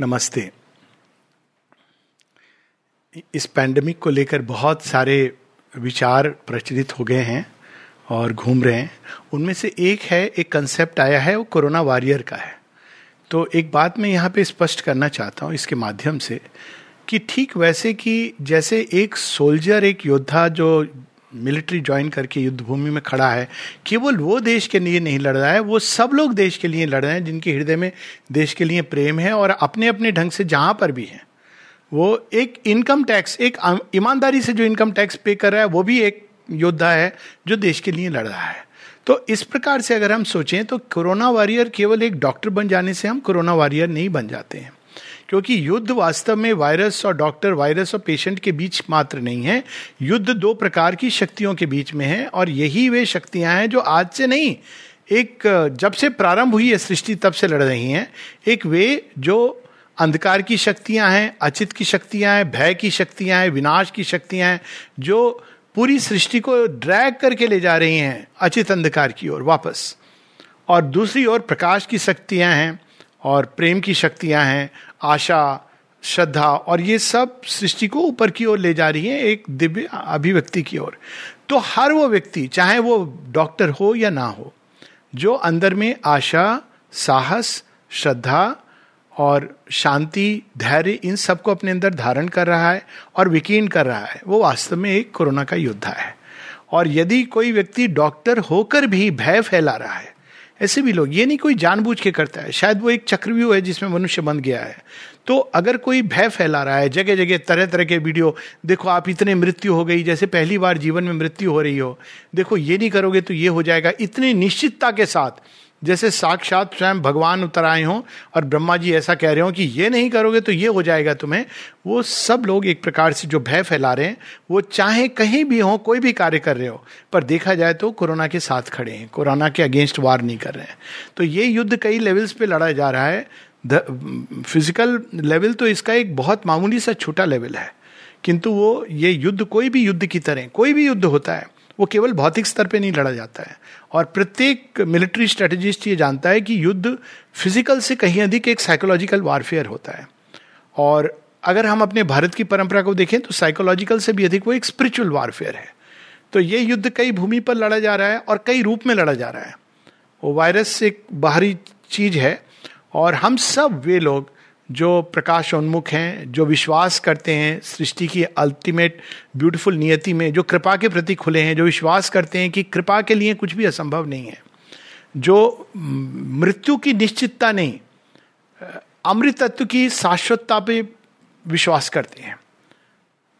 नमस्ते। इस पैंडमिक को लेकर बहुत सारे विचार प्रचलित हो गए हैं और घूम रहे हैं। उनमें से एक है, एक कंसेप्ट आया है, वो कोरोना वॉरियर का है। तो एक बात मैं यहाँ पे स्पष्ट करना चाहता हूँ इसके माध्यम से कि ठीक वैसे कि जैसे एक सोल्जर एक योद्धा जो मिलिट्री ज्वाइन करके युद्ध भूमि में खड़ा है, केवल वो देश के लिए नहीं लड़ रहा है, वो सब लोग देश के लिए लड़ रहे हैं, जिनके हृदय में देश के लिए प्रेम है और अपने अपने ढंग से जहाँ पर भी हैं। वो एक इनकम टैक्स, एक ईमानदारी से जो इनकम टैक्स पे कर रहा है, वो भी एक योद्धा है जो देश के लिए लड़ रहा है। तो इस प्रकार से अगर हम सोचें तो कोरोना वॉरियर केवल एक डॉक्टर बन जाने से हम कोरोना वॉरियर नहीं बन जाते हैं। क्योंकि युद्ध वास्तव में वायरस और डॉक्टर वायरस और पेशेंट के बीच मात्र नहीं है। युद्ध दो प्रकार की शक्तियों के बीच में है और यही वे शक्तियाँ हैं जो आज से नहीं, एक, जब से प्रारंभ हुई है सृष्टि, तब से लड़ रही हैं। एक वे जो अंधकार की शक्तियाँ हैं, अचित की शक्तियाँ हैं, भय की शक्तियाँ हैं, विनाश की शक्तियाँ हैं, जो पूरी सृष्टि को ड्रैग करके ले जा रही हैं, अचित अंधकार की ओर वापस। और दूसरी ओर प्रकाश की शक्तियाँ हैं और प्रेम की शक्तियाँ हैं, आशा, श्रद्धा, और ये सब सृष्टि को ऊपर की ओर ले जा रही है एक दिव्य अभिव्यक्ति की ओर। तो हर वो व्यक्ति, चाहे वो डॉक्टर हो या ना हो, जो अंदर में आशा, साहस, श्रद्धा और शांति, धैर्य, इन सबको अपने अंदर धारण कर रहा है और विकीर्ण कर रहा है, वो वास्तव में एक कोरोना का योद्धा है। और यदि कोई व्यक्ति डॉक्टर होकर भी भय फैला रहा है ऐसे भी लोग, ये नहीं कोई जानबूझ के करता है, शायद वो एक चक्रव्यूह है जिसमें मनुष्य बन गया है। तो अगर कोई भय फैला रहा है जगह जगह तरह तरह के वीडियो, देखो आप इतने मृत्यु हो गई, जैसे पहली बार जीवन में मृत्यु हो रही हो, देखो ये नहीं करोगे तो ये हो जाएगा, इतनी निश्चितता के साथ जैसे साक्षात स्वयं भगवान उतर आए हों और ब्रह्मा जी ऐसा कह रहे हो कि ये नहीं करोगे तो ये हो जाएगा तुम्हें। वो सब लोग एक प्रकार से जो भय फैला रहे हैं, वो चाहे कहीं भी हो, कोई भी कार्य कर रहे हो, पर देखा जाए तो कोरोना के साथ खड़े हैं, कोरोना के अगेंस्ट वार नहीं कर रहे हैं। तो ये युद्ध कई लेवल्स पे लड़ा जा रहा है। फ़िज़िकल लेवल तो इसका एक बहुत मामूली सा छोटा लेवल है, किंतु वो ये युद्ध कोई भी युद्ध की तरह, कोई भी युद्ध होता है वो केवल भौतिक स्तर पे नहीं लड़ा जाता है। और प्रत्येक मिलिट्री स्ट्रेटेजिस्ट ये जानता है कि युद्ध फ़िज़िकल से कहीं अधिक एक साइकोलॉजिकल वारफेयर होता है। और अगर हम अपने भारत की परंपरा को देखें तो साइकोलॉजिकल से भी अधिक वो एक स्पिरिचुअल वारफेयर है। तो ये युद्ध कई भूमि पर लड़ा जा रहा है और कई रूप में लड़ा जा रहा है। वो वायरस एक बाहरी चीज़ है और हम सब वे लोग जो प्रकाश उन्मुख हैं, जो विश्वास करते हैं सृष्टि की अल्टीमेट ब्यूटीफुल नियति में, जो कृपा के प्रति खुले हैं, जो विश्वास करते हैं कि कृपा के लिए कुछ भी असंभव नहीं है, जो मृत्यु की निश्चितता नहीं, अमृतत्व की शाश्वतता पे विश्वास करते हैं।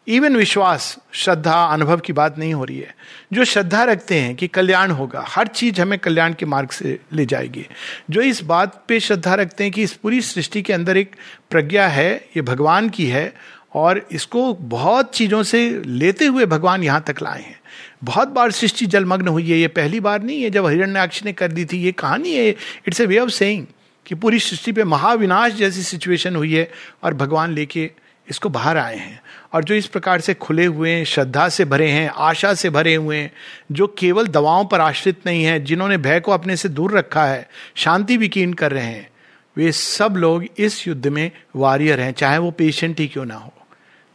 इवन विश्वास, श्रद्धा, अनुभव की बात नहीं हो रही है। जो श्रद्धा रखते हैं कि कल्याण होगा, हर चीज़ हमें कल्याण के मार्ग से ले जाएगी। जो इस बात पे श्रद्धा रखते हैं कि इस पूरी सृष्टि के अंदर एक प्रज्ञा है, ये भगवान की है, और इसको बहुत चीज़ों से लेते हुए भगवान यहाँ तक लाए हैं। बहुत बार सृष्टि जलमग्न हुई है, ये पहली बार नहीं है, जब हिरण्याक्ष ने कर दी थी, ये कहानी है, it's a way of saying कि पूरी सृष्टि पे महाविनाश जैसी सिचुएशन हुई है, और भगवान लेके इसको बाहर आए हैं और जो इस प्रकार से खुले हुए हैं श्रद्धा से भरे हैं आशा से भरे हुए हैं जो केवल दवाओं पर आश्रित नहीं है जिन्होंने भय को अपने से दूर रखा है शांति विकीर्ण कर रहे हैं वे सब लोग इस युद्ध में वॉरियर हैं चाहे वो पेशेंट ही क्यों ना हो।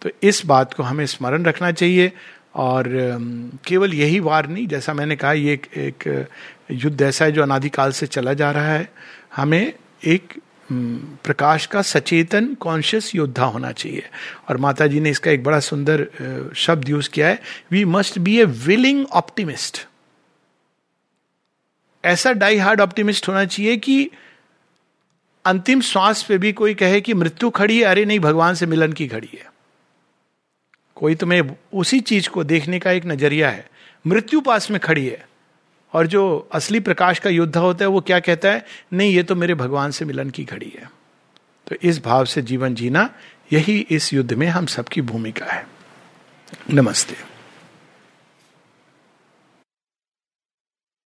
तो इस बात को हमें स्मरण रखना चाहिए और केवल यही वार नहीं जैसा मैंने कहा ये एक, एक युद्ध ऐसा है जो अनादिकाल से चला जा रहा है। हमें एक प्रकाश का सचेतन कॉन्शियस योद्धा होना चाहिए। और माता जी ने इसका एक बड़ा सुंदर शब्द यूज़ किया है we must be a willing optimist ऐसा डाई हार्ड ऑप्टिमिस्ट होना चाहिए कि अंतिम श्वास पे भी कोई कहे कि मृत्यु खड़ी है, अरे नहीं, भगवान से मिलन की खड़ी है। कोई तुम्हें उसी चीज़ को देखने का एक नज़रिया है। मृत्यु पास में खड़ी है। और जो असली प्रकाश का योद्धा होता है, वो क्या कहता है? नहीं, ये तो मेरे भगवान से मिलन की घड़ी है। तो इस भाव से जीवन जीना, यही इस युद्ध में हम सबकी भूमिका है। नमस्ते।